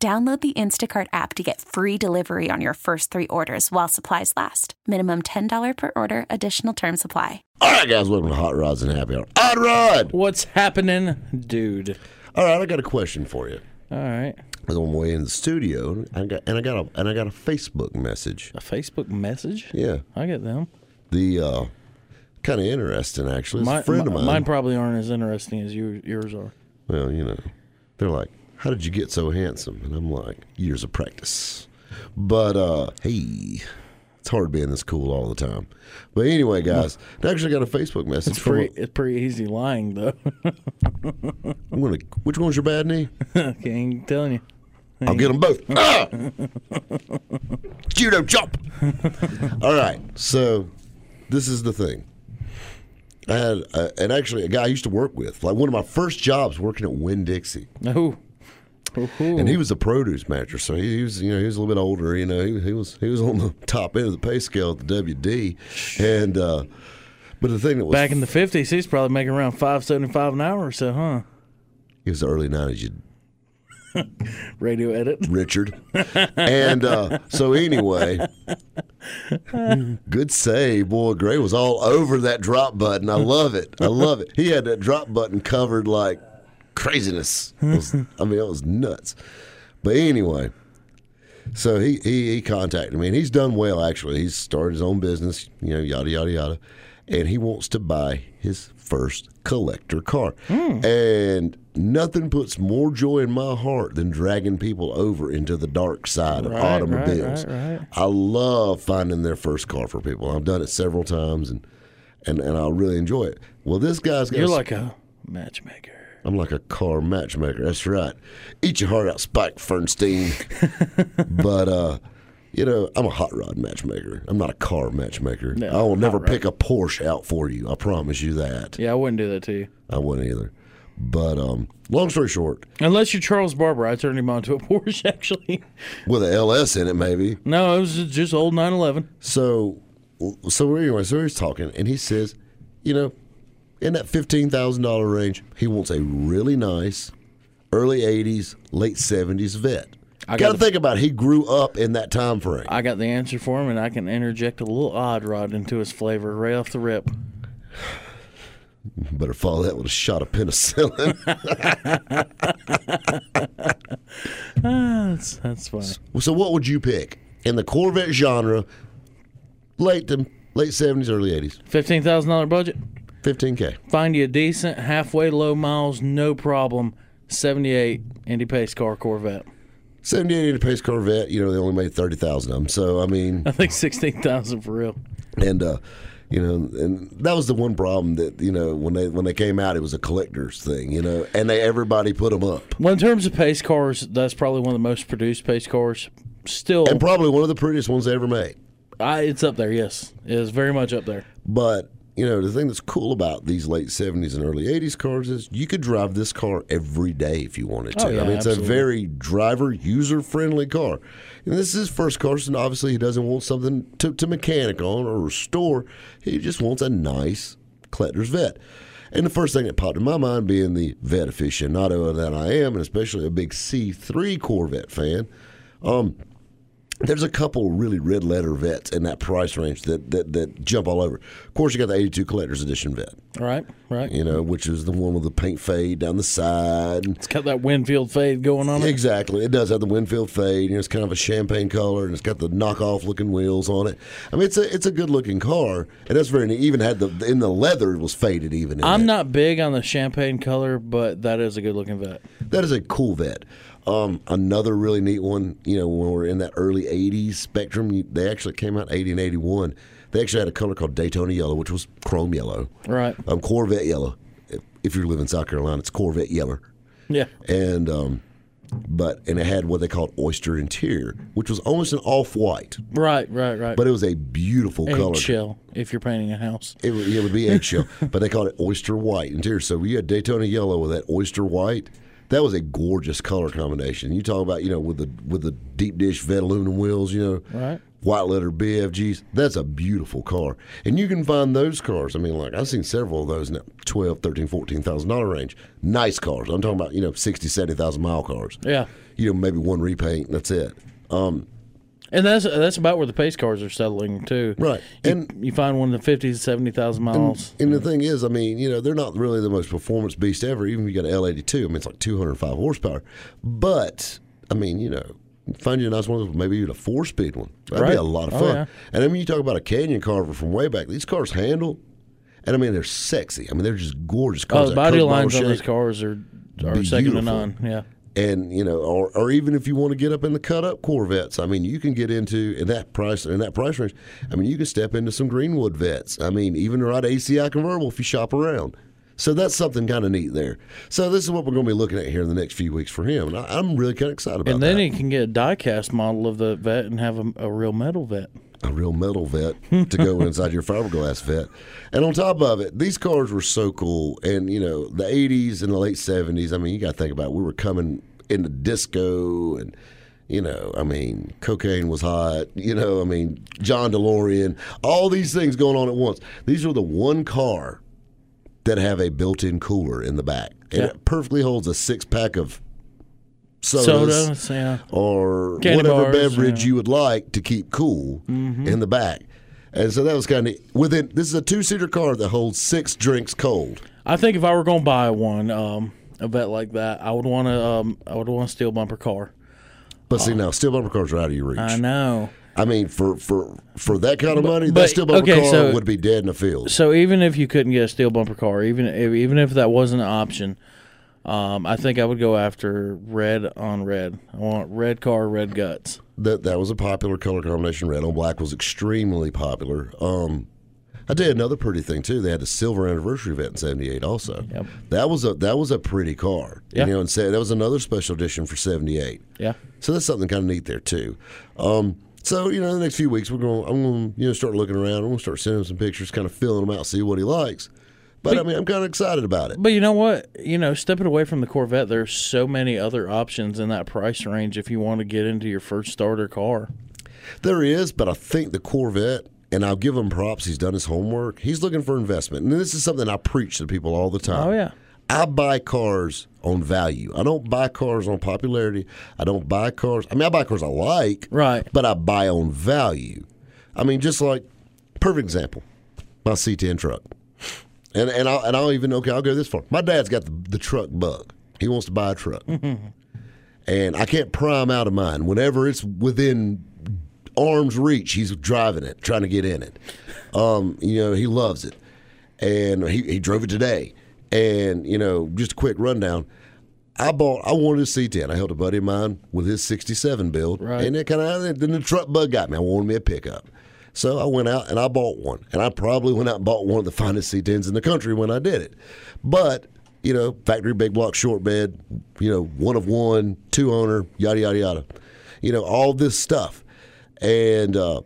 Download the Instacart app to get free delivery on your first three orders while supplies last. Minimum $10 per order, additional term supply. All right, guys, welcome to Hot Rods and Happy Hour. Hot Rod! What's happening, dude? All right, I got a question for you. All right. I'm on my way in the studio, and I got and I got a and I got a Facebook message. A Facebook message? Yeah, I get them. the uh, kind of interesting actually. It's Mine, a friend of mine. mine probably aren't as interesting as you, yours are. well, you know, they're like, "How did you get so handsome?" And I'm like, "Years of practice." But uh, hey, it's hard being this cool all the time. But anyway, guys, I actually got a Facebook message It's from. pretty, it's pretty easy lying, though. I'm gonna. Which one's your bad knee? I'm telling you. I'll get them both. Ah! Judo chop. All right. So this is the thing. I had, uh, and actually, a guy I used to work with, like one of my first jobs working at Winn Dixie, Oh. Ooh. and he was a produce manager. So he, he was, you know, he was a little bit older. You know, he, he was he was on the top end of the pay scale at the WD, and uh, but the thing that was Back in the 50s, he's probably making around 575 an hour or so, huh? it was the early nineties. You Radio edit. Richard. and uh, so anyway, good save. Boy, Gray was all over that drop button. I love it. I love it. He had that drop button covered like craziness. Was- I mean, it was nuts. But anyway, so he, he he contacted me, and he's done well actually. He's started his own business, you know, yada yada yada, and he wants to buy his first collector car. Hmm. And nothing puts more joy in my heart than dragging people over into the dark side of automobiles. right, right, right. I love finding their first car for people. I've done it several times, and and and I really enjoy it. Well, this guy's got You're like a matchmaker. I'm like a car matchmaker. That's right. Eat your heart out, Spike Fernstein. but uh, you know, I'm a hot rod matchmaker. I'm not a car matchmaker. No, I will never rod. pick a Porsche out for you. I promise you that. Yeah, I wouldn't do that to you. I wouldn't either. But um, long story short, Unless you're Charles Barber, I turned him on to a Porsche, actually. with an LS in it, maybe. No, it was just old 911. So, so anyway, so he's talking, and he says, you know, in that fifteen thousand dollar range, he wants a really nice, early '80s, late '70s vet. I Got to think about it. he grew up in that time frame. I got the answer for him, and I can interject a little odd rod into his flavor right off the rip. Better follow that with a shot of penicillin. Ah, that's, that's fine. so, what would you pick in the Corvette genre? Late to late '70s, early '80s, $15,000 budget. 15k. Find you a decent, halfway low miles, no problem. 78 Indy Pace car Corvette. 78 Indy pace Corvette. You know, they only made 30,000 of them. So, I mean, I think 16,000 for real. and uh, you know, and that was the one problem that you know when they when they came out, it was a collector's thing, you know, and they everybody put them up, Well, in terms of pace cars, that's probably one of the most produced pace cars. Still, and probably one of the prettiest ones they ever made. I, it's up there. Yes, it is very much up there. But you know, the thing that's cool about these late '70s and early '80s cars is you could drive this car every day if you wanted to. Oh, yeah, I mean, it's absolutely. a very driver user friendly car. And this is his first car, so obviously he doesn't want something to, to mechanic on or restore. He just wants a nice collector's vet. And the first thing that popped in my mind, being the vet aficionado that I am, and especially a big C3 Corvette fan, um, there's a couple really red letter vets in that price range that, that, that jump all over. Of course, you got the 82 Collector's Edition vet, Right, right. you know, which is the one with the paint fade down the side. And It's got that Winfield fade going on. Exactly. It does have the Winfield fade. You know, it's kind of a champagne color, and it's got the knockoff looking wheels on it. I mean, it's a it's a good looking car, and that's very neat. Even had the in the leather it was faded. Even in I'm that. not big on the champagne color, but that is a good looking vet. That is a cool vet. Um, another really neat one, you know, when we're in that early 80s spectrum, they actually came out 80 and 81. They actually had a color called Daytona Yellow, which was chrome yellow. Right. Um, Corvette Yellow. If, if you live in South Carolina, it's Corvette Yellow. Yeah. And um, but and it had what they called oyster interior, which was almost an off white, Right, right, right. but it was a beautiful color. Eggshell, if you're painting a house. It would, it would be eggshell, but they called it oyster white interior. So you had Daytona yellow with that oyster white. That was a gorgeous color combination. You talk about you know with the with the deep dish vet aluminum wheels, you know, Right. white letter BFGs. That's a beautiful car, and you can find those cars. I mean, like I've seen several of those in the twelve, thirteen, fourteen thousand dollar range. Nice cars. I'm talking about you know sixty, seventy thousand mile cars. Yeah. You know, maybe one repaint. That's it. Um, And that's that's about where the pace cars are settling too. Right. You, And- you find one in the fifty to seventy thousand miles. And the thing is, I mean, you know, they're not really the most performance beast ever. Even if you got an L82, I mean, it's like 205 horsepower. But I mean, you know, find you a nice one, maybe even a four-speed one. That'd be a lot of Oh, fun. yeah. And I mean, you talk about a Canyon Carver from way back. These cars handle, and I mean, they're sexy. I mean, they're just gorgeous Oh, cars. the body lines on those cars are are second to none. Yeah. And you know, or, or even if you want to get up in the cut up Corvettes, I mean, you can get into in that price in that price range. I mean, you can step into some Greenwood vets. I mean, even ride ACI convertible if you shop around. So that's something kind of neat there. So this is what we're going to be looking at here in the next few weeks for him, and I, I'm really kind of excited about that. And then that. he can get a die-cast model of the vet and have a, a real metal vet. A real metal vet to go inside your fiberglass vet. And on top of it, these cars were so cool. And, you know, the 80s and the late 70s, I mean, you got to think about it. We were coming into disco and, you know, I mean, cocaine was hot. You know, I mean, John DeLorean, all these things going on at once. These are the one car that have a built-in cooler in the back. And Yeah. it perfectly holds a six-pack of sodas Soda, yeah. or Candy whatever bars, beverage yeah. you would like to keep cool Mm-hmm. in the back. And so that was kind of within. This is a two-seater car that holds six drinks cold. I think if I were going to buy one, um, a vet like that, I would want to, um, I would want a steel bumper car. But see now, steel bumper cars are out of your reach. I I, mean, for for for that kind of money, but- that steel bumper okay, car so- would be dead in the field. So even if you couldn't get a steel bumper car, even if, even if that wasn't an option, um, I think I would go after red on red. I want red car, red guts. That that was a popular color combination. Red on black was extremely popular. Um, I did another pretty thing too. They had a silver anniversary event in '78 also. Yep. That was a that was a pretty car. Yeah. You know, and that was another special edition for '78. Yeah. So that's something kind of neat there too. Um, so you know, the next few weeks we're going. I'm going to you know start looking around. I'm going to start sending him some pictures, kind of filling them out, see what he likes. But I mean, I'm kind of excited about it. But you know what? You know, stepping away from the Corvette, there's so many other options in that price range if you want to get into your first starter car. There is, but I think the Corvette, and I'll give him props. He's done his homework. He's looking for investment, and this is something I preach to people all the time. Oh yeah. I buy cars on value. I don't buy cars on popularity. I don't buy cars. I mean, I buy cars I like, Right. but I buy on value. I mean, just like perfect example, my C10 truck, and and I'll and I'll even okay, I'll go this far. My dad's got the, the truck bug. He wants to buy a truck, and I can't pry him out of mine. Whenever it's within arm's reach, he's driving it, trying to get in it. Um, you know, he loves it, and he he drove it today. And you know, just a quick rundown. I bought. I wanted a C10. I helped a buddy of mine with his '67 build, Right. and it kind of then the truck bug got me. I wanted me a pickup, so I went out and I bought one. And I probably went out and bought one of the finest C10s in the country when I did it. But you know, factory big block short bed, you know, one of one, two owner, yada yada yada, you know, all this stuff, and. uh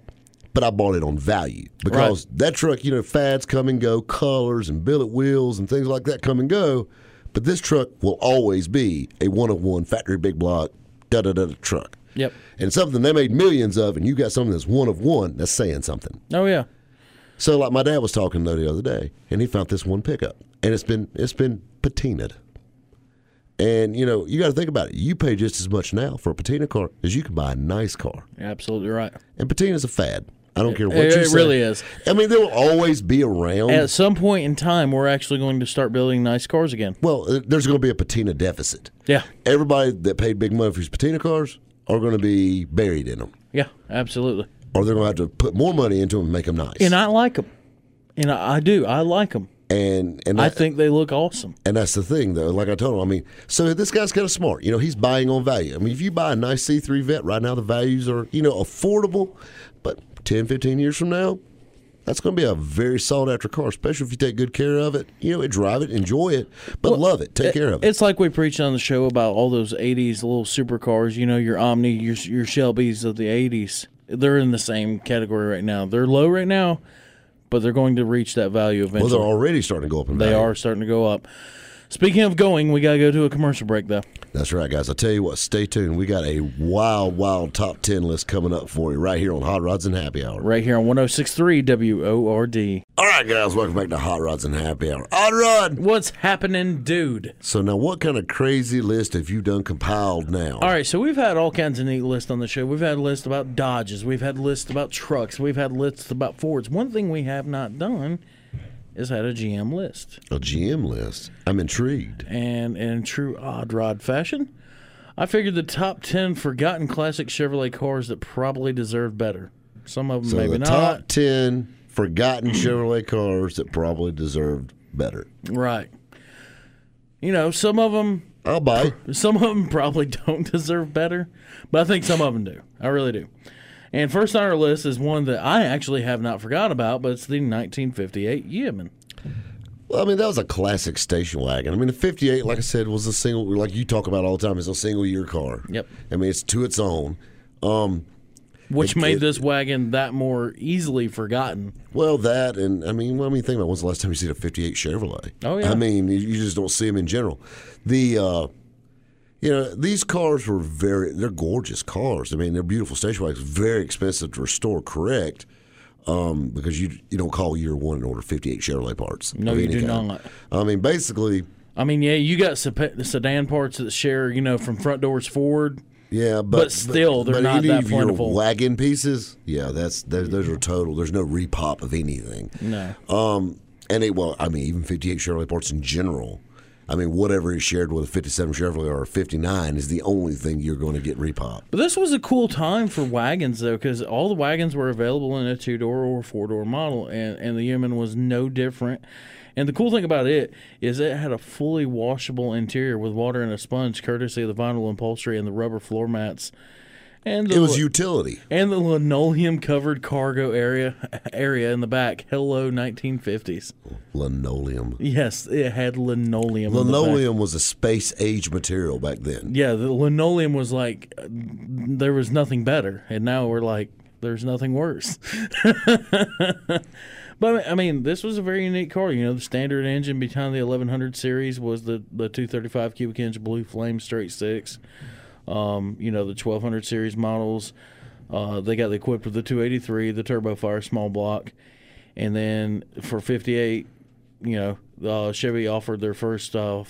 but I bought it on value because that truck, you know, fads come and go, colors and billet wheels and things like that come and go. But this truck will always be a one of one factory big block da da da truck. Yep. And something they made millions of, and you got something that's one of one, that's saying something. Oh yeah. So, like my dad was talking though the other day, and he found this one pickup, and it's been it's been patinaed. And you know, you got to think about it. You pay just as much now for a patina car as you can buy a nice car. You're absolutely right. And patina's a fad. I don't care what It- you it say. It really is. I mean, they will always be around. At some point in time, we're actually going to start building nice cars again. well, uh, there's going to be a patina deficit. Yeah. Everybody that paid big money for these patina cars are going to be buried in them, Yeah. Absolutely. or they're going to have to put more money into them and make them nice. And I like them. And I, I do. I like them. and and I that- think they look awesome. And that's the thing, though. Like I told him, I mean, so this guy's kind of smart. You know, he's buying on value. I mean, if you buy a nice C3 vet right now, the values are, you know, affordable. But 10, 15 years from now, that's going to be a very sought after car, especially if you take good care of it. You know, drive it, enjoy it, but love it, take care of it. It's like we preached on the show about all those '80s little supercars. You know, your Omni, your your Shelbys of the '80s. They're in the same category right now. They're low right now, but they're going to reach that value eventually. well, they're already starting to go up in they value. are starting to go up. Speaking of going, we got to go to a commercial break though. That's right, guys. I'll tell you what, stay tuned. We got a wild, wild top 10 list coming up for you right here on Hot Rods and Happy Hour. Right here on 106.3 WORD. All right, guys, welcome back to Hot Rods and Happy Hour. Hot Rod! What's happening, dude? So, now what kind of crazy list have you done compiled now? All right, so we've had all kinds of neat lists on the show. We've had lists about Dodges. We've had lists about trucks. We've had lists about Fords. One thing we have not done is had a GM list. A GM list. I'm intrigued. And in true odd rod fashion, I figured the top 10 forgotten classic Chevrolet cars that probably deserve better. Some of them So, maybe the not. top 10 forgotten Chevrolet cars that probably deserved better. Right. You know, some of them I'll buy. Some of them probably don't deserve better, but I think some of them do. I really do. And first on our list is one that I actually have not forgot about, but it's the 1958 Yeoman. Well, I mean, that was a classic station wagon. I mean, the 58, like I said, was a single, like you talk about all the time, it's a single year car. Yep. I mean, it's to its own. Um, Which It- made it- this wagon that more easily forgotten. well, that, and I mean, well, I mean, think about when's the last time you see a 58 Chevrolet? Oh, yeah. I mean, you, you just don't see them in general. The, uh, you know, these cars were very, they're gorgeous cars. I mean, they're beautiful station wagons, very expensive to restore correct. Um, because you you don't call year one and order 58 Chevrolet parts. No, you do kind. not. I mean, basically, I mean, yeah, you got sedan parts that share, you know, from front doors forward. Yeah, but, But still, they're but not any that of your plentiful. wagon pieces, yeah, that's those, those are total. There's no repop of anything. No. Um, and it, well, I mean, even 58 Chevrolet parts in general. I mean, whatever is shared with a 57 Chevrolet or a 59 is the only thing you're going to get repop. But this was a cool time for wagons, though, because all the wagons were available in a two door or four door model, and, and the Yeoman was no different. And the cool thing about it is it had a fully washable interior with water and a sponge, courtesy of the vinyl upholstery and the rubber floor mats. And the, It was utility. and the linoleum covered cargo area area in the back. Hello, 1950s. Linoleum. Yes, it had linoleum. in the back. Linoleum was a space age material back then. Yeah, the linoleum was like there was nothing better, and now we're like there's nothing worse. but I mean, this was a very unique car. You know, the standard engine behind the 1100 series was the the 235 cubic inch Blue Flame straight six. Um, you know, the 1200 series models, uh, they got equipped with the 283, the Turbo Fire small block, and then for 58, you know, uh, Chevy offered their first uh,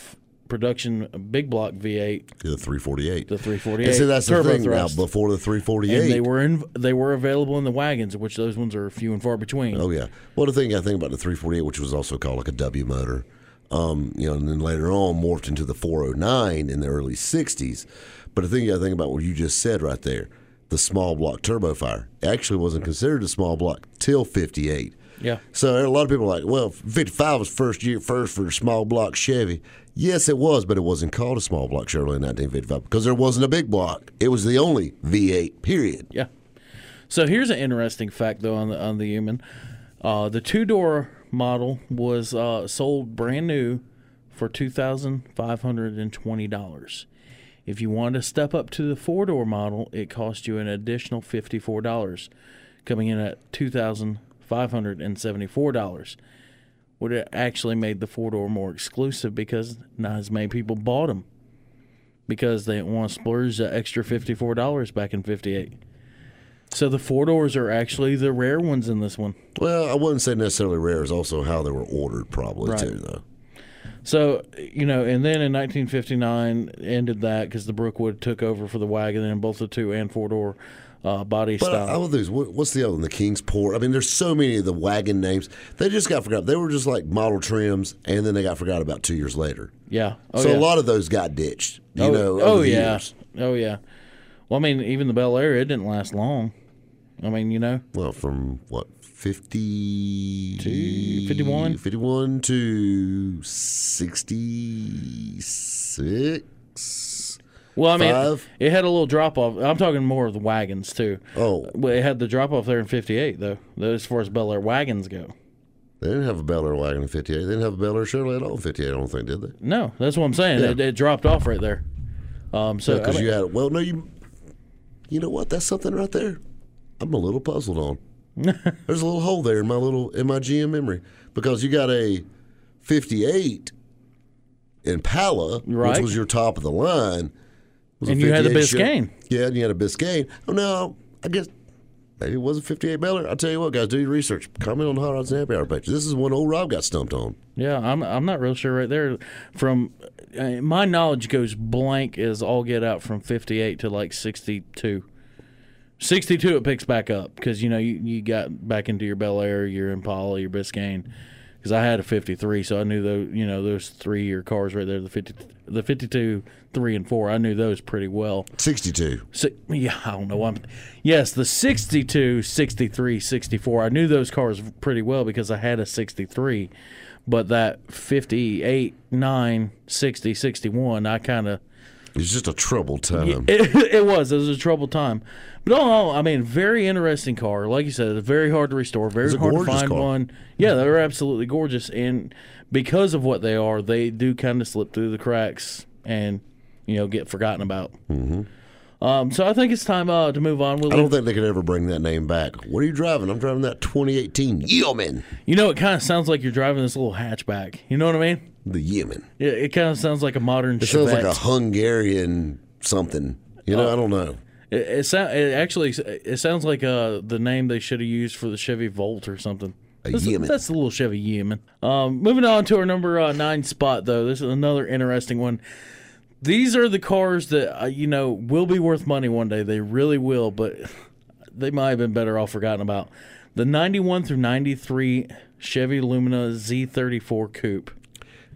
production big block V8 The 348. the 348 And see, that's the turbo thing thrust. now. Before the 348, and they were in they were available in the wagons, which those ones are few and far between. Oh yeah. Well, the thing I think about the 348, which was also called like a W motor, um, you know, and then later on morphed into the 409 in the early 60s. But the thing you got to think about what you just said right there, the small block turbofire actually wasn't considered a small block till 58. Yeah. So a lot of people like, well, 55 was first year first for small block Chevy. Yes, it was, but it wasn't called a small block Chevrolet in 1955 because there wasn't a big block. It was the only V8, period. Yeah. So here's an interesting fact, though, on the, on the Yeoman. Uh, the two door model was uh, sold brand new for $2,520. If you wanted to step up to the four door model, it cost you an additional fifty four dollars, coming in at two thousand five hundred and seventy four dollars. Would it actually made the four door more exclusive because not as many people bought them because they didn't want to splurge the extra fifty four dollars back in fifty eight. So the four doors are actually the rare ones in this one. Well, I wouldn't say necessarily rare. It's also how they were ordered, probably Right. too, though. So you know, and then in 1959 ended that because the Brookwood took over for the wagon and both the two and four door uh, body But style. I, would. What, what's the other one? The Kingsport. I mean, there's so many of the wagon names. They just got forgot. They were just like model trims, and then they got forgot about two years later. yeah. Oh, so yeah. a lot of those got ditched. You oh, know. oh yeah. years. Oh yeah. Well, I mean, even the Bel Air, it didn't last long. I mean, you know, Well, from what 50 To 51? 51 to 66. Well, I mean, Five? it had a little drop off. I'm talking more of the wagons too. Oh. well, it had the drop off there in '58 though. As far as Bel Air wagons go, They didn't have a Bel Air wagon in 58. They didn't have a Bel Air Chevrolet at all in 58, I don't think, did they? no, that's what I'm saying. Yeah. It, it dropped off right there. Um, so Because I mean- you had, well, no, you, you know what? That's something right there. I'm a little puzzled on. There's a little hole there in my little in my GM memory because you got a 58 Impala, Right. which was your top of the line, And you had the 58 Chev- Biscayne. Yeah, and you had a Biscayne. Oh no, I guess maybe it was a 58 Bel Air. I'll tell you what, guys, do your research. Comment on the Hot Rods and Happy Hour page. This is one Odd Rod got stumped on. Yeah, I'm I'm not real sure right there. From uh, my knowledge goes blank as all get out from 58 to like 62. 62 it picks back up because you know you, you got back into your Bel Air, your Impala, your Biscayne. Because I had a 53, so I knew those you know those three year cars right there, the 50, the 52, three and four. I knew those pretty well. 62. So, yeah, I don't know. I'm, yes, the 62, 63, 64. I knew those cars pretty well because I had a 63. But that 58, 9, 60, 61, I kind of. It's just a troubled time. It, it was. It was a troubled time. But all in all, I mean, very interesting car. Like you said, very hard to restore, very hard to find car. one. Yeah, they're absolutely gorgeous. And because of what they are, they do kind of slip through the cracks and, you know, get forgotten about. Mm-hmm. Um, so I think it's time uh, to move on. We'll I don't think they could ever bring that name back. What are you driving? I'm driving that 2018 Yeoman. You know, it kind of sounds like you're driving this little hatchback. You know what I mean? The Yeoman. Yeah, it kind of sounds like a modern It sounds like a Hungarian something. You know, I don't know. it, it, sound, it actually it sounds like uh, the name they should have used for the Chevy Volt or something. A that's, that's the little Chevy Yeoman. Um, moving on to our number uh, nine spot, though. This is another interesting one. These are the cars that uh, you know will be worth money one day. They really will, but they might have been better off forgotten about. The 91 through 93 Chevy Lumina Z34 Coupe.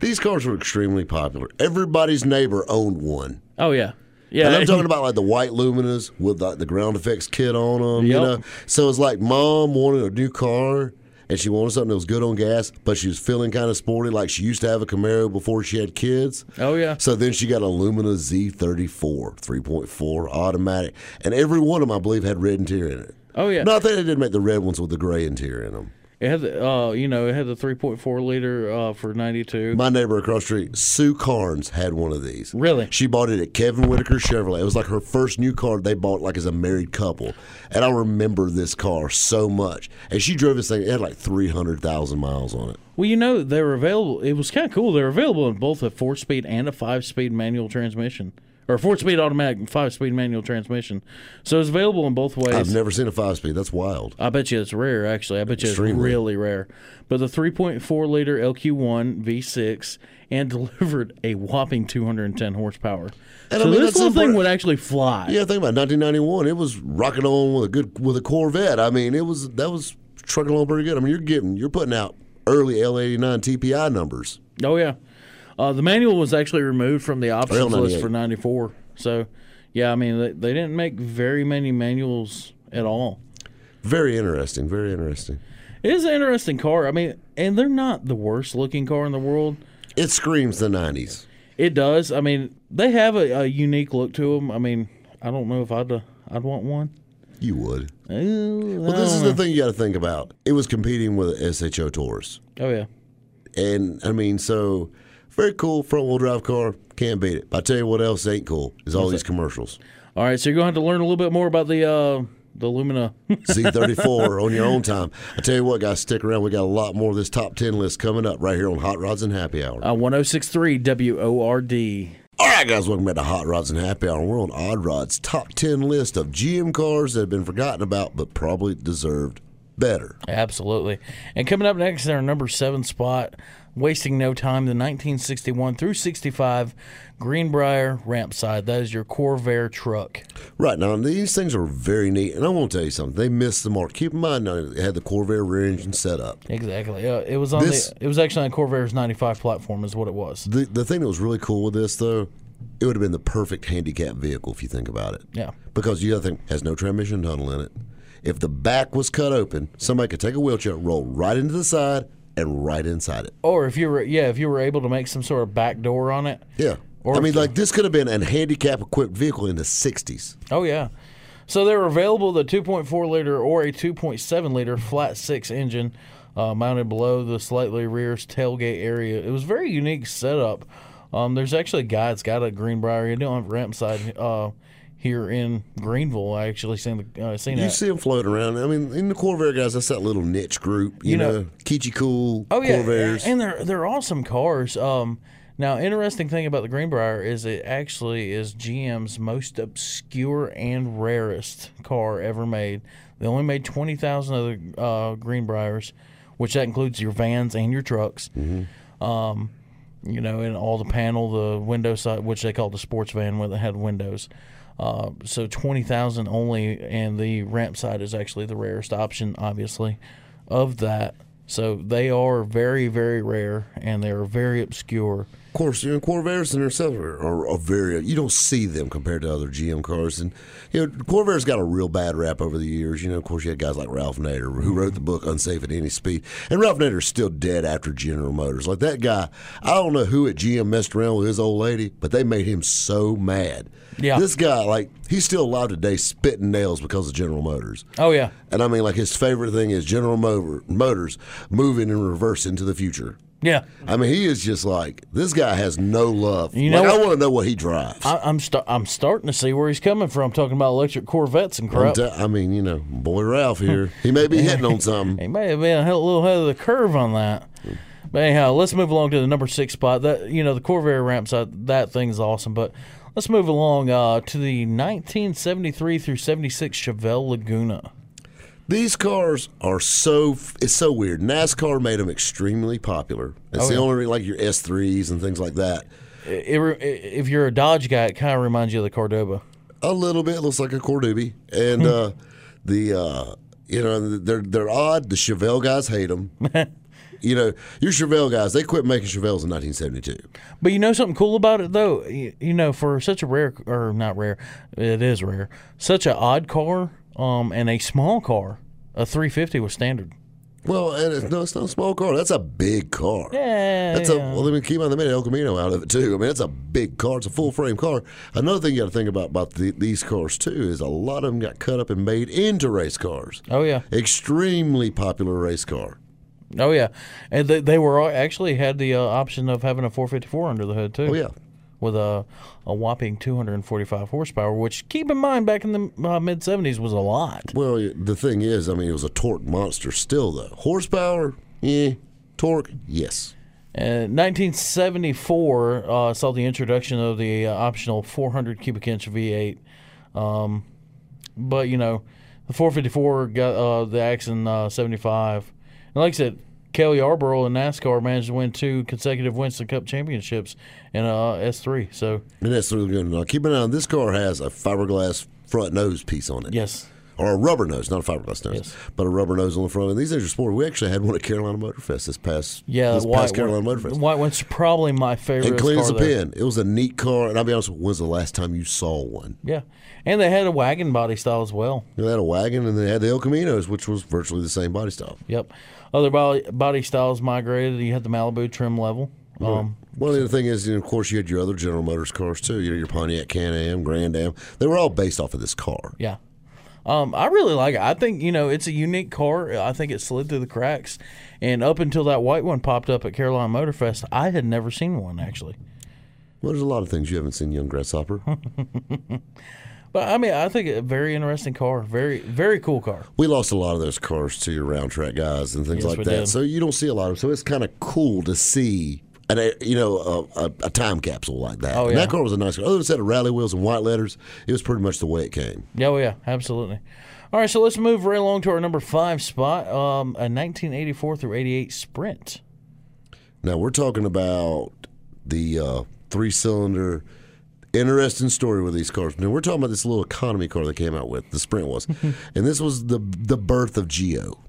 These cars were extremely popular. Everybody's neighbor owned one. Oh yeah, yeah. And I'm talking about like the white Luminas with like the ground effects kit on them. You know, so it's like mom wanted a new car and she wanted something that was good on gas, but she was feeling kind of sporty, like she used to have a Camaro before she had kids. Oh, yeah. So then she got a Lumina Z34, 3.4 automatic, and every one of them I believe had red interior in it. Oh, yeah. Not that think they did make the red ones with the gray interior in them. It had the, uh, you know, it had the 3.4 liter uh, for 92. My neighbor across the street, Sue Carnes, had one of these. Really? She bought it at Kevin Whitaker Chevrolet. It was like her first new car they bought like as a married couple. And I remember this car so much. And she drove this thing, it had like 300,000 miles on it. Well, you know, they were available. It was kind of cool. They were available in both a four speed and a five speed manual transmission, or four speed automatic and five speed manual transmission. So it's available in both ways. I've never seen a five speed. That's wild. I bet you it's rare, actually. I bet you it's really rare. But the 3.4 liter LQ1 V6 and delivered a whopping 210 horsepower. And I so mean, this little thing would actually fly. Yeah, think about it. 1991. It was rocking on with a good with a Corvette. I mean, it was that was trucking along pretty good. I mean, you're getting you're putting out early L89 TPI numbers. Oh yeah, uh, the manual was actually removed from the options list for '94. So, yeah, I mean they, they didn't make very many manuals at all. Very interesting. Very interesting. It is an interesting car. I mean, and they're not the worst looking car in the world. It screams the 90s. It does. I mean, they have a, a unique look to them. I mean, I don't know if I'd uh, I'd want one. You would. Ooh, Well, this is the thing you got to think about. It was competing with SHO Taurus. oh yeah. And I mean, so very cool front wheel drive car. Can't beat it. But I tell you what else ain't cool is all these commercials. All right, so you're going to have to learn a little bit more about the uh, the Lumina. Z34 on your own time. I tell you what, guys, stick around. We got a lot more of this top 10 list coming up right here on Hot Rods and Happy Hour. uh, 1063 WORD. All right, guys, welcome back to Hot Rods and Happy Hour. We're on Odd Rod's top 10 list of GM cars that have been forgotten about but probably deserved better. Absolutely. And coming up next in our number seven spot, wasting no time, the 1961 through 65 Greenbrier ramp side. That is your Corvair truck. Right now, these things are very neat, and I want to tell you something. They missed the mark. Keep in mind, it had the Corvair rear engine set up. Exactly. Uh, it was on This- the. It was actually on Corvair's 95 platform, is what it was. The the thing that was really cool with this though, it would have been the perfect handicap vehicle if you think about it. Yeah. Because you got to think has no transmission tunnel in it. If the back was cut open, somebody could take a wheelchair, roll right into the side, and right inside it. Or if you were, yeah, if you were able to make some sort of back door on it, Yeah. Or I mean, like this could have been a handicap equipped vehicle in the '60s. Oh yeah. So they were available the 2.4 liter or a 2.7 liter flat six engine, uh, mounted below the slightly rear tailgate area. It was a very unique setup. Um, there's actually a guy that's got a Greenbrier. You don't have ramp side uh, here in Greenville. I actually seen the uh, seen You that. see them floating around. I mean, in the Corvair guys, that's that little niche group. You, You know, know- Kichi Cool, Oh yeah, Corvairs. and they're they're awesome cars. Um, now, interesting thing about the Greenbrier is it actually is GM's most obscure and rarest car ever made. They only made twenty thousand of the uh, Greenbriers, which that includes your vans and your trucks. Um, you know, and all the panel, the window side, which they call the sports van, when it had windows. Uh, so twenty thousand only, and the ramp side is actually the rarest option, obviously, of that. So they are very, very rare, and they are very obscure. Of course, you know, Corvairs in themselves are, are, are very. You don't see them compared to other GM cars, and you know, Corvair's got a real bad rap over the years. You know, of course, you had guys like Ralph Nader who wrote the book "Unsafe at Any Speed," and Ralph Nader's still dead after General Motors. Like that guy, I don't know who at GM messed around with his old lady, but they made him so mad. Yeah. this guy, like, he's still alive today, spitting nails because of General Motors. Oh yeah, And I mean, like, his favorite thing is General Motor, Motors moving in reverse into the future. Yeah. I mean, he is just like this guy has no love. You like, know I want to know what he drives. I, I, I'm sta- I'm starting to see where he's coming from, talking about electric Corvettes and crap. I mean, you know, boy Ralph here, he may be hitting on something. He may have been a little ahead of the curve on that. But anyhow, let's move along to the number six spot. That you know, the Corvair ramps side, that thing's awesome. But let's move along uh, to the 1973 through 76 Chevelle Laguna. These cars are so it's so weird. NASCAR made them extremely popular. It's Oh, the yeah. only like your S3s and things like that. It, it, if you're a Dodge guy, it kind of reminds you of the Cordoba. A little bit looks like a Cordoba, and Hmm. uh, the uh, you know they're they're odd. The Chevelle guys hate them. you know, your Chevelle guys they quit making Chevelles in 1972. But you know something cool about it though. You, you know, for such a rare or not rare, it is rare. Such an odd car, um, and a small car, a 350 was standard. Well, and it's, no, it's not a small car. That's a big car. Yeah, That's a well. Mean, keep on they made El Camino out of it too. I mean, it's a big car. It's a full frame car. Another thing you got to think about about the, these cars too is a lot of them got cut up and made into race cars. Oh yeah. Extremely popular race car. Oh yeah, and they, they were all- actually had the uh, option of having a 454 under the hood too. Oh yeah. With a a whopping 245 horsepower, which keep in mind back in the uh, mid 70s was a lot. Well, the thing is, I mean, it was a torque monster still though. Horsepower, eh. Torque, yes. Uh, 1974 uh, saw the introduction of the uh, optional 400 cubic inch V8, um, but you know the 454 got uh, the Axon uh, 75, and like I said. Cale Yarborough in NASCAR managed to win two consecutive Winston Cup championships in uh, S3. So, And that's really good. Now, keep an eye on this car has a fiberglass front nose piece on it. yes, or a rubber nose, not a fiberglass nose, Yes. but a rubber nose on the front. And these things are sport. We actually had one at Carolina Motor Fest this past Yeah, this the past Carolina Motor Fest. White one's probably my favorite. And clean as a pin. It was a neat car. And I'll be honest, with you, when's the last time you saw one? Yeah, and they had a wagon body style as well. They had a wagon and they had the El Caminos, which was virtually the same body style. Yep. Other body, body styles migrated. You had the Malibu trim level. Um, Well, the other thing is, of course, you had your other General Motors cars too. You know, your Pontiac Can-Am, Grand Am. They were all based off of this car. yeah. Um, I really like it. I think you know it's a unique car. I think it slid through the cracks, and up until that white one popped up at Carolina Motor Fest, I had never seen one actually. Well, there's a lot of things you haven't seen, young grasshopper. But I mean, I think a very interesting car. Very, very cool car. we lost a lot of those cars to your round track guys and things Yes, like that. did. So you don't see a lot of them. So it's kind of cool to see. And you know, a, a, a time capsule like that. Oh, yeah. that car was a nice car. Other than a set of rally wheels and white letters, it was pretty much the way it came. Yeah, oh yeah, absolutely. All right, so let's move right along to our number five spot. Um, a 1984 through 88 Sprint. Now we're talking about the uh, three cylinder. Interesting story with these cars. Now we're talking about this little economy car they came out with. The Sprint was, and this was the the birth of Geo.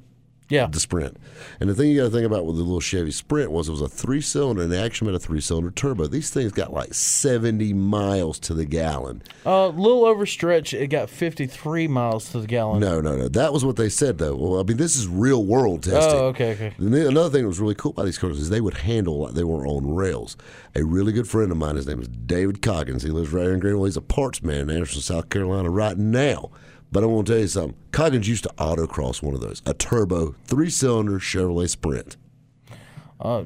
Yeah. the Sprint. And the thing you got to think about with the little Chevy Sprint was it was a three cylinder and they actually made a three cylinder turbo. These things got like 70 miles to the gallon. A uh, little overstretch. It got 53 miles to the gallon. No, no, no. That was what they said though. Well, I mean, this is real world testing. Oh, okay, okay. And another thing that was really cool about these cars is they would handle like they were on rails. A really good friend of mine, his name is David Coggins. He lives right here in Greenville. He's a parts man in Anderson, South Carolina right now. But I want to tell you something. Coggins used to autocross one of those, a turbo three cylinder Chevrolet Sprint. Uh,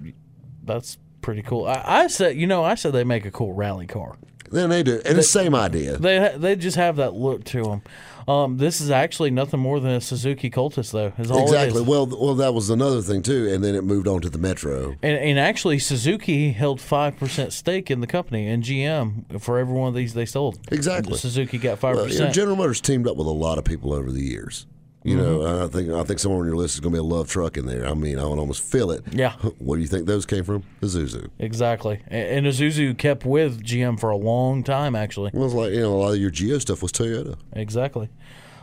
that's pretty cool. I, I said, you know, I said they make a cool rally car. Then they do, and the same idea. They they just have that look to them. Um, this is actually nothing more than a Suzuki Cultus, though. Exactly. Well, well, that was another thing too, and then it moved on to the Metro. And, and actually, Suzuki held five percent stake in the company, and GM for every one of these they sold. Exactly. Suzuki got five Well, you know, percent. General Motors teamed up with a lot of people over the years. You Mm-hmm. know, I think I think somewhere on your list is going to be a LUV truck in there. I mean, I would almost feel it. Yeah. Where do you think those came from? Isuzu. Exactly. And, and Isuzu kept with GM for a long time, actually. Well, it's like you know, a lot of your Geo stuff was Toyota. Exactly.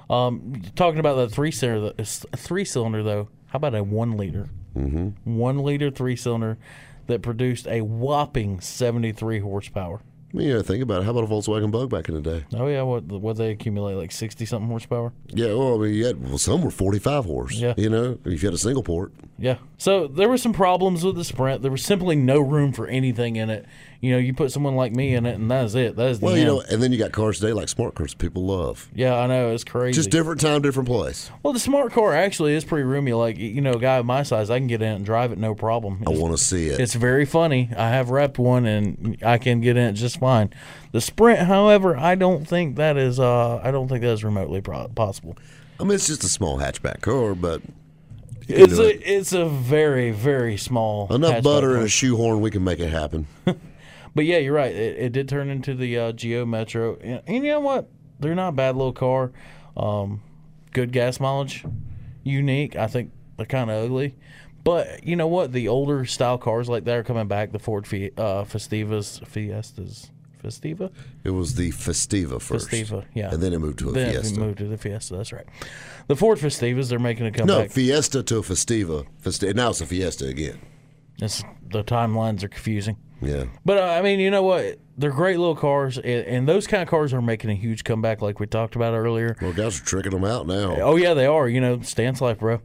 Um, talking about the three cylinder, three cylinder though. How about a one liter? Mm-hmm. One liter three cylinder that produced a whopping seventy three horsepower. I mean, yeah, think about it. How about a Volkswagen Bug back in the day? Oh yeah, what what they accumulate like sixty something horsepower? Yeah, well, I mean, you had, well, some were 45 horse. Yeah. You know, if you had a single port. Yeah. So there were some problems with the Sprint. There was simply no room for anything in it. You know, you put someone like me in it, and that is it. That is the Well, you know, and then you got cars today like smart cars people love. Yeah, I know it's crazy. Just different time, different place. well, the smart car actually is pretty roomy. Like you know, a guy of my size, I can get in it and drive it no problem. I want to see it. It's very funny. I have repped one and I can get in it just fine. The Sprint, however, I don't think that is. Uh, I don't think that is remotely pro- possible. I mean, it's just a small hatchback car, but It's a it. it's a very very small enough butter and a shoehorn, we can make it happen. But yeah, you're right. It, it did turn into the uh, Geo Metro, and, and you know what? They're not a bad little car. Um, good gas mileage, unique. I think they're kind of ugly, but you know what? The older style cars like that are coming back. The Ford uh, Festivas, Fiestas, Festiva, It was the Festiva first. Festiva, yeah. And then it moved to a then Fiesta. we moved to the Fiesta. That's right. The Ford Festivas, they're making a comeback. no. Fiesta to a Festiva. Festi- now it's a Fiesta again. It's, the timelines are confusing. Yeah. But uh, I mean, you know what? They're great little cars, and, and those kind of cars are making a huge comeback, like we talked about earlier. Well, guys are tricking them out now. Oh yeah, they are. You know, stance life, bro.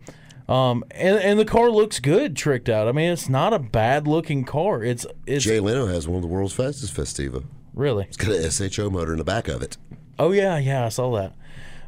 Um, and and the car looks good, tricked out. I mean, it's not a bad looking car. It's it's Jay Leno has one of the world's fastest Festiva. Really. It's got an SHO motor in the back of it. Oh yeah, yeah, I saw that.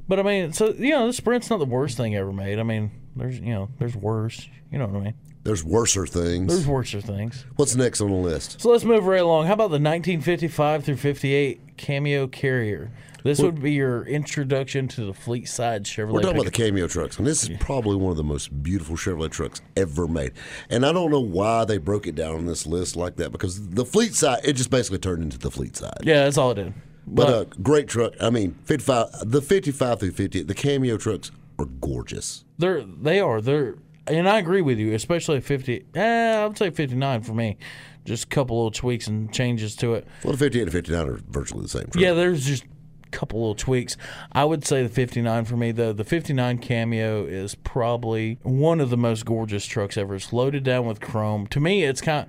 But I mean, so you know, the Sprint's not the worst thing ever made. I mean, there's you know, there's worse. You know what I mean? There's worser things. There's worser things. What's next on the list? So let's move right along. How about the 1955 through 58 Cameo Carrier? This would be your introduction to the fleet side Chevrolet. We're talking about the. Cameo trucks, and this is probably one of the most beautiful Chevrolet trucks ever made. And I don't know why they broke it down on this list like that because the fleet side, it just basically turned into the fleet side. yeah, that's all it did. But uh, great truck. I mean, 55, the 55 through 58, the Cameo trucks are gorgeous. They're they are they're and I agree with you, especially at fifty. Eh, I would say fifty nine for me. Just a couple little tweaks and changes to it. Well, the 58 and 59 are virtually the same truck. Yeah, there's just a couple little tweaks. I would say the fifty nine for me though. The fifty nine Cameo is probably one of the most gorgeous trucks ever. It's loaded down with chrome. To me, it's kind.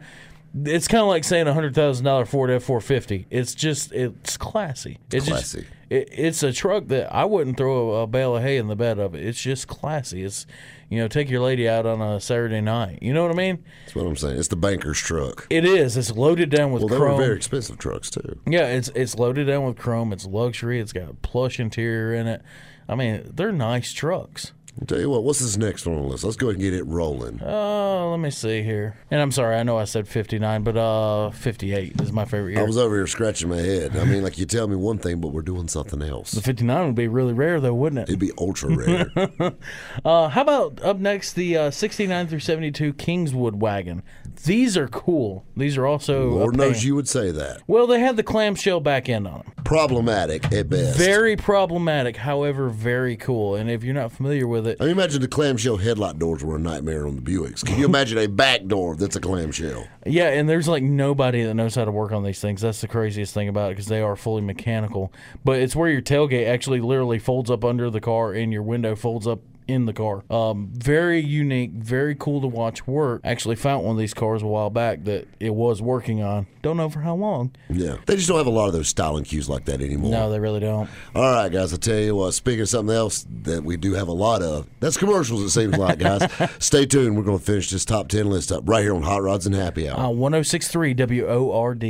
It's kind of like saying a hundred thousand dollar Ford F four fifty. It's just it's classy. It's classy. Just, it, it's a truck that I wouldn't throw a, a bale of hay in the bed of it. It's just classy. It's you know take your lady out on a Saturday night. You know what I mean? That's what I'm saying. It's the banker's truck. It is. It's loaded down with Well, they chrome. were very expensive trucks, too. Yeah, it's it's loaded down with chrome. It's luxury. It's got a plush interior in it. I mean, they're nice trucks. I'll tell you what, what's this next on the list? Let's go ahead and get it rolling. Oh, let me see here. And I'm sorry, I know I said 59, but uh, 58 is my favorite year. I was over here scratching my head. I mean, like you tell me one thing, but we're doing something else. the 59 would be really rare, though, wouldn't it? It'd be ultra rare. Uh, how about up next the uh, 69 through 72 Kingswood wagon? These are cool. These are also Lord knows you would say that. Well, they had the clamshell back end on them. Problematic at best. Very problematic, however, very cool. And if you're not familiar with it, I mean, imagine the clamshell headlight doors were a nightmare on the Buicks. Can you imagine a back door that's a clamshell? Yeah, and there's like nobody that knows how to work on these things. That's the craziest thing about it because they are fully mechanical. But it's where your tailgate actually literally folds up under the car and your window folds up in the car. Um, very unique, very cool to watch work. Actually, found one of these cars a while back that it was working on. Don't know for how long. Yeah. They just don't have a lot of those styling cues like that anymore. No, they really don't. All right, guys, I'll tell you what, speaking of something else that we do have a lot of, that's commercials, it seems like, guys. Stay tuned. We're going to finish this top 10 list up right here on Hot Rods and Happy Hour. Uh, 1063 WORD.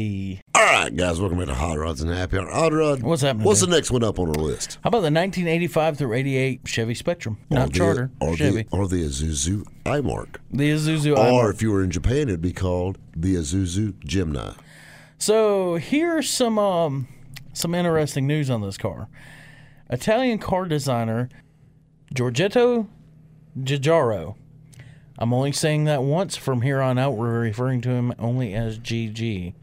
All right, guys, welcome back to Hot Rods and Happy Hour. Hot Rod, What's happening, What's dude? the next one up on our list? How about the 1985 through 88 Chevy Spectrum? Not the- Charter, Or Chevy. the, or the Isuzu iMark. The Isuzu. Or if you were in Japan, it'd be called the Isuzu Gemini. So here's some um, some interesting news on this car. Italian car designer Giorgetto Giugiaro. I'm only saying that once from here on out. We're referring to him only as GG.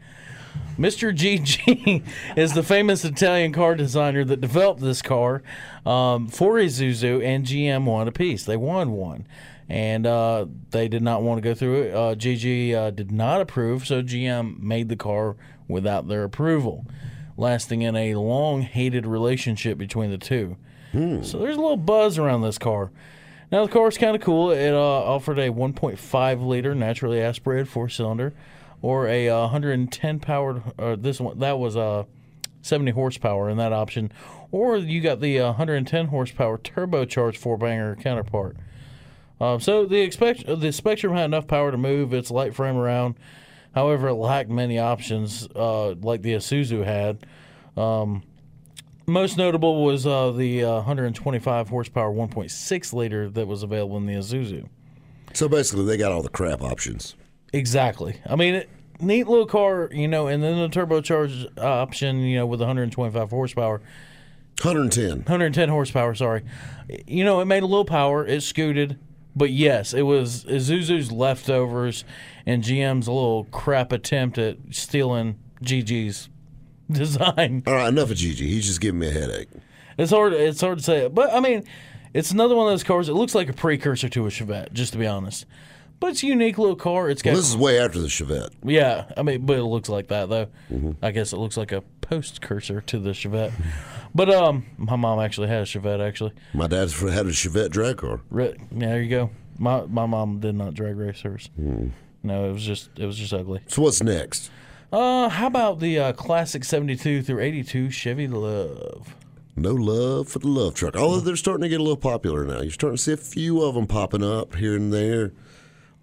Mr. GG is the famous Italian car designer that developed this car um, for Isuzu and GM won a piece. They won one. And uh, they did not want to go through it. Uh, GG uh, did not approve, so GM made the car without their approval, lasting in a long hated relationship between the two. So there's a little buzz around this car. Now the car is kind of cool. It uh, offered a 1.5 liter naturally aspirated four cylinder, or a uh, 110 powered. Or this one that was uh, 70 horsepower in that option, or you got the uh, 110 horsepower turbocharged four banger counterpart. Um, so the expect the Spectrum had enough power to move its light frame around. However, it lacked many options uh, like the Isuzu had. Um, most notable was uh, the uh, 125 horsepower 1.6 liter that was available in the Isuzu. So basically, they got all the crap options. Exactly. I mean, it, neat little car, you know, and then the turbocharged option, you know, with 125 horsepower, 110. 110 horsepower. Sorry, you know, it made a little power. It scooted, but yes, it was Isuzu's leftovers and GM's little crap attempt at stealing GG's design. All right, enough of GG. He's just giving me a headache. It's hard. It's hard to say, but I mean, it's another one of those cars. It looks like a precursor to a Chevette, just to be honest. But it's a unique little car. It's got Well, this is way after the Chevette. yeah. I mean, but it looks like that though. Mm-hmm. I guess it looks like a post cursor to the Chevette. But um, my mom actually had a Chevette. Actually, My dad had a Chevette drag car. Re- yeah, there you go. My my mom did not drag race hers. Hmm. No, it was just it was just ugly. So what's next? Uh, how about the uh, classic '72 through '82 Chevy LUV? No love for the love truck. Although they're starting to get a little popular now. You're starting to see a few of them popping up here and there.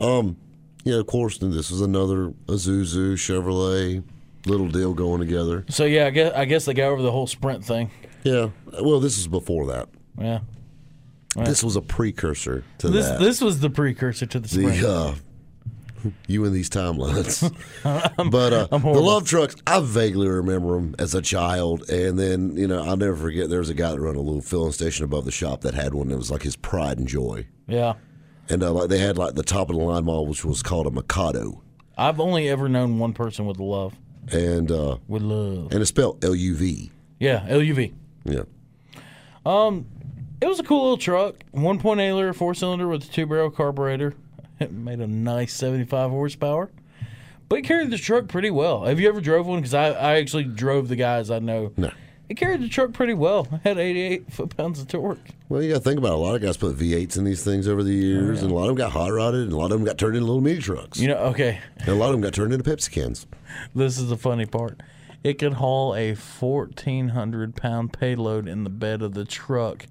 Um, yeah, of course, this is another Isuzu Chevrolet little deal going together. So yeah, I guess I guess they got over the whole Sprint thing. Yeah. Well, this is before that. Yeah. This was a precursor to This that. this was the precursor to the Sprint. the uh, you and these timelines. but uh, the love trucks, I vaguely remember them as a child, and then you know I'll never forget. There was a guy that run a little filling station above the shop that had one that was like his pride and joy, yeah. And uh, like they had like the top of the line model, which was called a Mikado, I've only ever known one person with love. and uh, With love. and it's spelled L U V. Yeah, LUV. Yeah. Um, it was a cool little truck. 1.8 liter four cylinder with a two barrel carburetor. It made a nice 75 horsepower. But it carried the truck pretty well. Have you ever drove one? Because I, I actually drove the guys I know. No. It carried the truck pretty well. It had 88 foot pounds of torque. Well, you got to think about it. a lot of guys put V8s in these things over the years, and a lot of them got hot rodded, and a lot of them got turned into little mini trucks, You know, okay, and a lot of them got turned into Pepsi cans. this is the funny part. It could haul a 1,400 pound payload in the bed of the truck.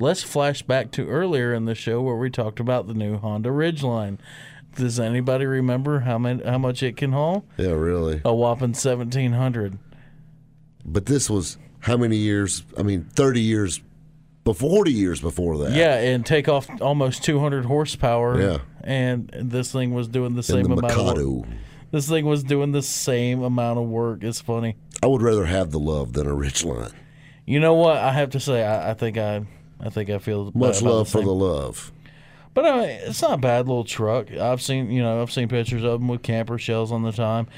Let's flash back to earlier in the show where we talked about the new Honda Ridgeline. Does anybody remember how many, how much it can haul? Yeah, really. A whopping 1,700. But this was how many years? I mean, 30 years before, 40 years before that. Yeah, and take off almost 200 horsepower. Yeah. And this thing was doing the same the amount of work. This thing was doing the same amount of work. It's funny. I would rather have the love than a Ridgeline. You know what? I have to say, I, I think I, I think I feel Much love the for the love. But I mean, it's not a bad little truck. I've seen, you know, I've seen pictures of them with camper shells on the time,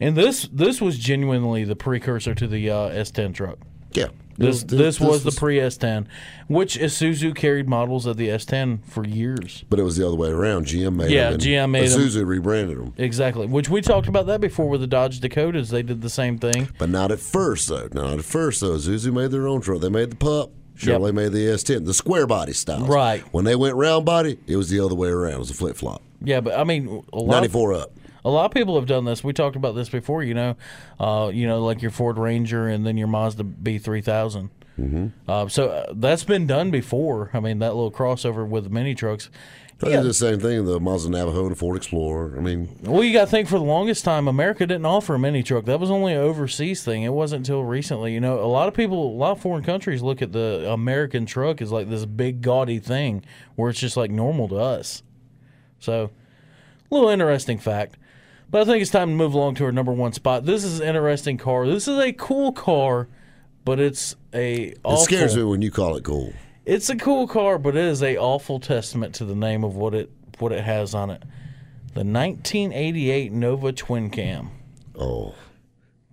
and this this was genuinely the precursor to the uh, S10 truck. Yeah. This this, was, the pre S10, which Isuzu carried models of the S10 for years. But it was the other way around. GM made Yeah, them. and GM made. Isuzu rebranded them. Exactly. Which we talked about that before with the Dodge Dakotas. They did the same thing. But not at first, though. Not at first, though. Isuzu made their own truck. They made the pup. Chevrolet made the S10, the square body style. Right. When they went round body, it was the other way around. It was a flip flop. Yeah, but I mean, a lot, of, 94 up. A lot of people have done this. We talked about this before. You know, uh, you know, like your Ford Ranger and then your Mazda B3000. Mm-hmm. Uh, so uh, that's been done before. I mean, that little crossover with mini trucks. They did the same thing, the Mazda Navajo and the Ford Explorer. I mean, Well, you got to think for the longest time, America didn't offer a mini truck. That was only an overseas thing. It wasn't until recently. You know, a lot of people, a lot of foreign countries look at the American truck as like this big, gaudy thing where it's just like normal to us. So, a little interesting fact. But I think it's time to move along to our number one spot. This is an interesting car. This is a cool car, but it's a it scares me when you call it cool. It's a cool car, but it is a awful testament to the name of what it what it has on it. The 1988 Nova Twin Cam. Oh,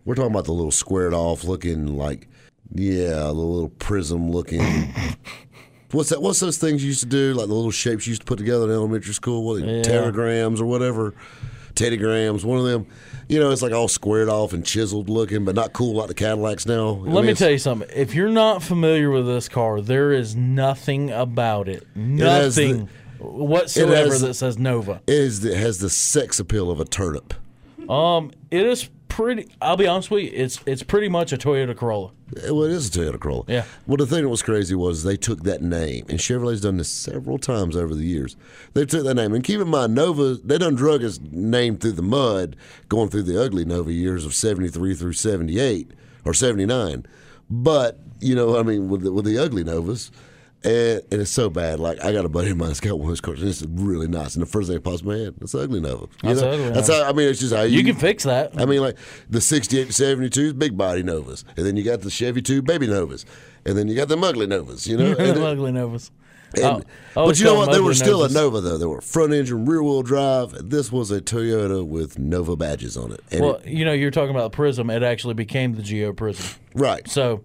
we're talking about the little squared off looking like, yeah, the little prism looking. what's that? What's those things you used to do? Like the little shapes you used to put together in elementary school? What? Yeah. Teragrams or whatever. Teddygrams, one of them. You know, it's like all squared off and chiseled looking, but not cool like the Cadillacs now. Let me tell you something. If you're not familiar with this car, there is nothing about it, nothing whatsoever has- that says Nova. It is it has the sex appeal of a turnip. Um, it is pretty. I'll be honest with you. It's it's pretty much a Toyota Corolla. Uh, well, it is a Toyota Corolla. Yeah. Well, the thing that was crazy was they took that name, and Chevrolet's done this several times over the years. They took that name, and keep in mind, Nova, they done drug its name through the mud, going through the ugly Nova years of 73 through 78 or 79. But, you know, I mean, with the, with the ugly Novas, and, and it's so bad. Like, I got a buddy of mine that's got one of those cars, and it's really nice. And the first thing that pops in my head, it's an ugly Nova. You That's know? ugly That's how, I mean, it's just how you, You can fix that. I mean, like the 68 to 72 big body Novas. And then you got the Chevy 2 baby Novas. And then you got the ugly Novas, you know? And, ugly Novas. and- Oh, oh, but you know what? They were still Novas. a Nova, though. They were front engine, rear wheel drive. This was a Toyota with Nova badges on it. And Well, it- you know, you're talking about the Prism. It actually became the Geo Prizm. right. So,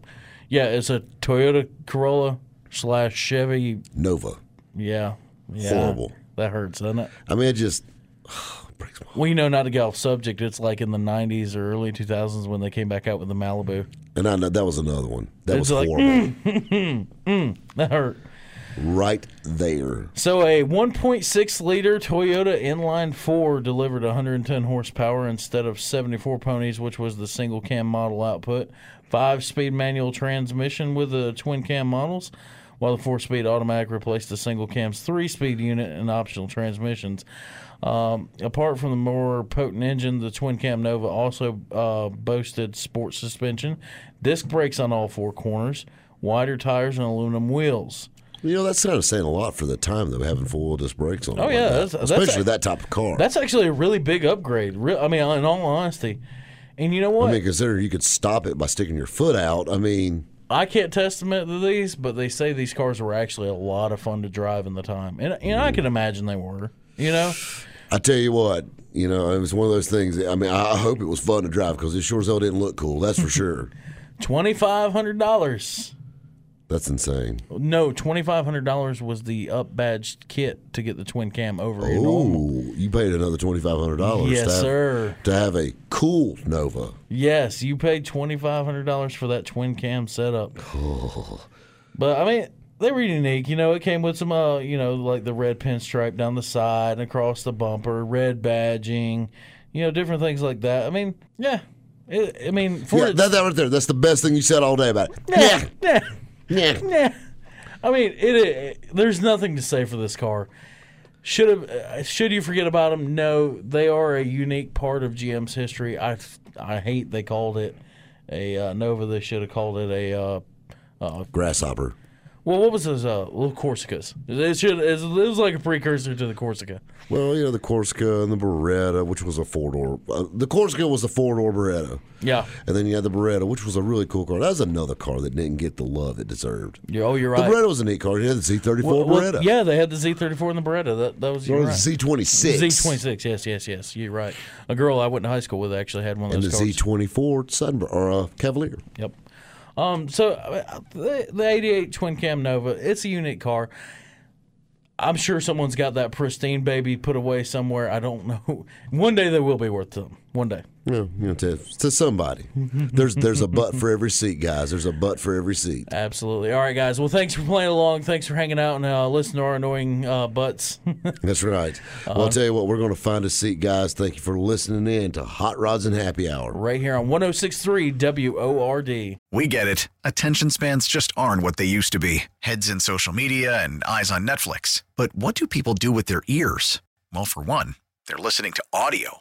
yeah, it's a Toyota Corolla slash Chevy. Nova. Yeah, yeah. Horrible. That hurts, doesn't it? I mean, it just breaks my heart. Well, you know, not to get off subject, it's like in the 90s or early 2000s when they came back out with the Malibu. And I know that was another one. That It's was like, horrible. Mm, mm, mm, that hurt. right there. So, a 1.6 liter Toyota inline four delivered 110 horsepower instead of 74 ponies, which was the single cam model output. Five speed manual transmission with the twin cam models, while the four speed automatic replaced the single cam's three speed unit and optional transmissions. Um, apart from the more potent engine, the twin cam Nova also uh, boasted sport suspension, disc brakes on all four corners, wider tires, and aluminum wheels. You know, that's kind of saying a lot for the time, though, having four wheel disc brakes on it. Oh, like yeah, that. that's- that's Especially a- that type of car. That's actually a really big upgrade. I mean, in all honesty, and you know what? I mean, consider you could stop it by sticking your foot out. I mean, I can't testament to these, but they say these cars were actually a lot of fun to drive in the time, and and I can imagine they were. You know, I tell you what, you know, it was one of those things. I mean, I I hope it was fun to drive because it sure as hell didn't look cool. That's for sure. twenty five hundred dollars. That's insane. No, twenty five hundred dollars was the up badged kit to get the twin cam over. Oh, you paid another twenty five hundred dollars. Yes, to have, sir. To have a cool Nova. Yes, you paid twenty five hundred dollars for that twin cam setup. But I mean, they were unique. You know, it came with some, uh, you know, like the red pinstripe down the side and across the bumper, red badging, you know, different things like that. I mean, yeah. It, I mean, for Yeah, that, that right there. That's the best thing you said all day about it. Yeah, yeah, yeah. yeah. I mean, it, it. There's nothing to say for this car. Should have? Uh, should you forget about them? No, they are a unique part of GM's history. I I hate they called it a uh, Nova. They should have called it a. Uh, uh, Grasshopper. Well, what was those? Uh, little Corsicas. It should. It was like a precursor to the Corsica. Well, you know the Corsica and the Beretta, which was a four door. Uh, the Corsica was a four door Beretta, Yeah. and then you had the Beretta, which was a really cool car. That was another car that didn't get the love it deserved. Yeah, Oh, you're right. The. Beretta was a neat car. You had the Z thirty four Well, well, Beretta. yeah, they had the Z34 and the Beretta. That that was the right. Z twenty six. Z26. Yes, yes, yes. You're right. A girl I went to high school with actually had one of those. and the cars. Z twenty four Sunbird or uh, Cavalier. Yep. Um. So uh, the, the '88 twin cam Nova, it's a unique car. I'm sure someone's got that pristine baby put away somewhere. I don't know. One day they will be worth them. One day. You know, you know to, to somebody. There's there's a butt for every seat, guys. There's a butt for every seat. Absolutely. All right, guys. Well, thanks for playing along. Thanks for hanging out and uh, listening to our annoying uh, butts. That's right. Well, I'll tell you what, we're going to find a seat, guys. Thank you for listening in to Hot Rods and Happy Hour. right here on 1063 WORD. We get it. Attention spans just aren't what they used to be heads in social media and eyes on Netflix. But what do people do with their ears? Well, for one, they're listening to audio.